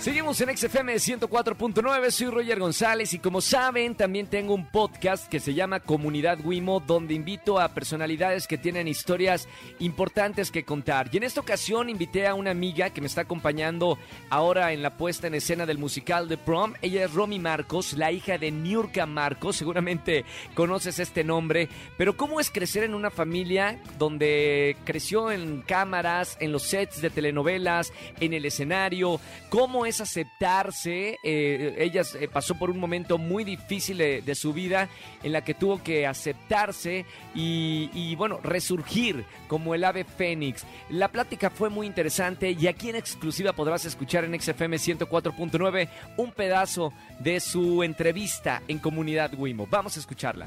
Seguimos en XFM 104.9, soy Roger González y como saben también tengo un podcast que se llama Comunidad Wimo donde invito a personalidades que tienen historias importantes que contar. Y en esta ocasión invité a una amiga que me está acompañando ahora en la puesta en escena del musical The Prom. Ella es Romy Marcos, la hija de Niurka Marcos, seguramente conoces este nombre, pero ¿cómo es crecer en una familia donde creció en cámaras, en los sets de telenovelas, en el escenario? ¿Cómo es aceptarse. Eh, ella eh, pasó por un momento muy difícil de, su vida en la que tuvo que aceptarse y, y, bueno, resurgir como el ave fénix. La plática fue muy interesante y aquí en exclusiva podrás escuchar en XFM 104.9 un pedazo de su entrevista en Comunidad Wimo. Vamos a escucharla.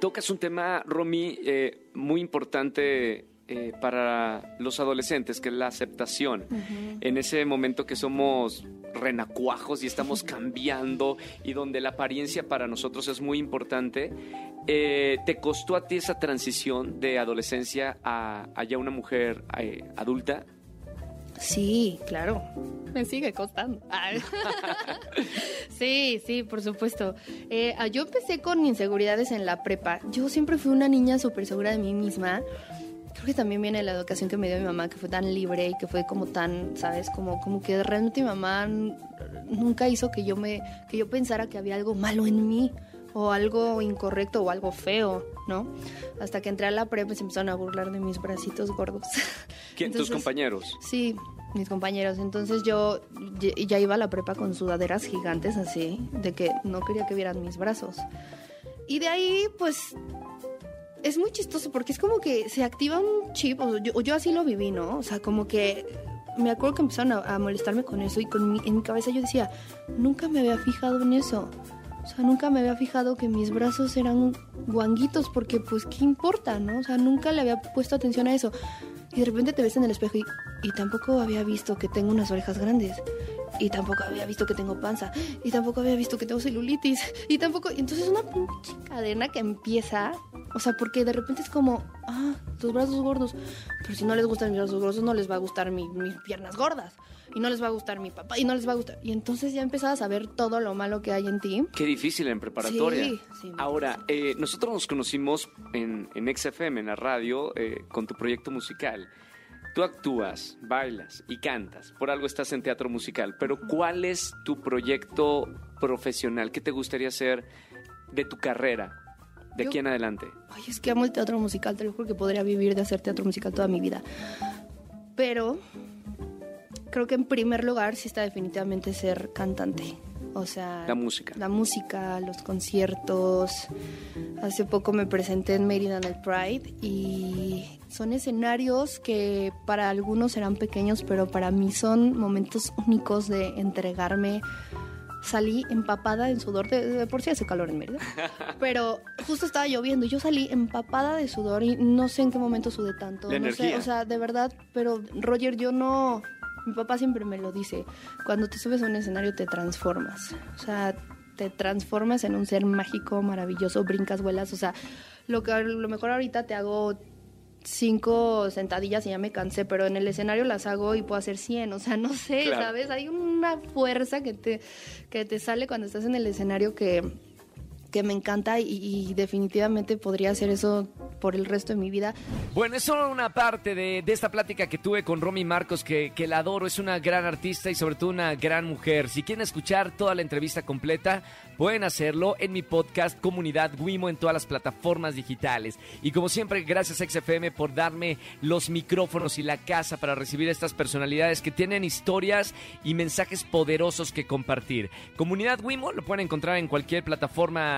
Tocas un tema, Romy, eh, muy importante eh, para los adolescentes, que es la aceptación. En ese momento que somos renacuajos y estamos cambiando y donde la apariencia para nosotros es muy importante, eh, ¿te costó a ti esa transición de adolescencia a, ya una mujer eh, adulta? Sí, claro. Me sigue costando. sí, sí, por supuesto. yo empecé con inseguridades en la prepa. Yo siempre fui una niña súper segura de mí misma creo que también viene la educación que me dio mi mamá, que fue tan libre y que fue como tan, ¿sabes? Como, como que realmente mi mamá nunca hizo que yo, me, que yo pensara que había algo malo en mí o algo incorrecto o algo feo, ¿no? Hasta que entré a la prepa se empezaron a burlar de mis bracitos gordos. ¿Quién? ¿Tus compañeros? Sí, mis compañeros. Entonces yo ya iba a la prepa con sudaderas gigantes así, de que no quería que vieran mis brazos. Y de ahí, pues, es muy chistoso porque es como que se activa un chip, o yo, así lo viví, ¿no? O sea, como que me acuerdo que empezaron a, molestarme con eso y con en mi cabeza yo decía, nunca me había fijado en eso. O sea, nunca me había fijado que mis brazos eran guanguitos porque pues qué importa, ¿no? O sea, nunca le había puesto atención a eso. Y de repente te ves en el espejo y, y tampoco había visto que tengo unas orejas grandes y tampoco había visto que tengo panza y tampoco había visto que tengo celulitis y tampoco entonces una pinche cadena que empieza o sea porque de repente es como ah tus brazos gordos. Pero si no les gustan mis brazos gordos no les va a gustar mis piernas gordas. Y no les va a gustar mi papá y no les va a gustar. Y entonces ya empezabas a ver todo lo malo que hay en ti. Qué difícil en preparatoria. Sí, sí, ahora eh, nosotros nos conocimos en, en XFM en la radio eh, con tu proyecto musical. Tú actúas, bailas y cantas, por algo estás en teatro musical, pero ¿cuál es tu proyecto profesional? ¿Qué te gustaría hacer de tu carrera de aquí en adelante? Ay, es que amo el teatro musical, te lo juro que podría vivir de hacer teatro musical toda mi vida. Pero creo que en primer lugar sí está definitivamente ser cantante. O sea, la música. La música, los conciertos. Hace poco me presenté en Mérida en el Pride y son escenarios que para algunos serán pequeños, pero para mí son momentos únicos de entregarme. Salí empapada en sudor, de, por si hace calor en Mérida, pero justo estaba lloviendo y yo salí empapada de sudor y no sé en qué momento sudé tanto. no sé, o sea, de verdad, pero Roger, yo no, mi papá siempre me lo dice, cuando te subes a un escenario te transformas, o sea, te transformas en un ser mágico, maravilloso, brincas, vuelas, o sea, lo que lo mejor ahorita te hago cinco sentadillas y ya me cansé, pero en el escenario las hago y puedo hacer cien, o sea, no sé, ¿sabes? Hay una fuerza que te, que te sale cuando estás en el escenario que, que me encanta y, definitivamente podría hacer eso por el resto de mi vida. Bueno, es solo una parte de, esta plática que tuve con Romy Marcos, que, que, la adoro, es una gran artista y sobre todo una gran mujer. Si quieren escuchar toda la entrevista completa, pueden hacerlo en mi podcast Comunidad Wimo en todas las plataformas digitales. Y como siempre, gracias XFM por darme los micrófonos y la casa para recibir a estas personalidades que tienen historias y mensajes poderosos que compartir. Comunidad Wimo lo pueden encontrar en cualquier plataforma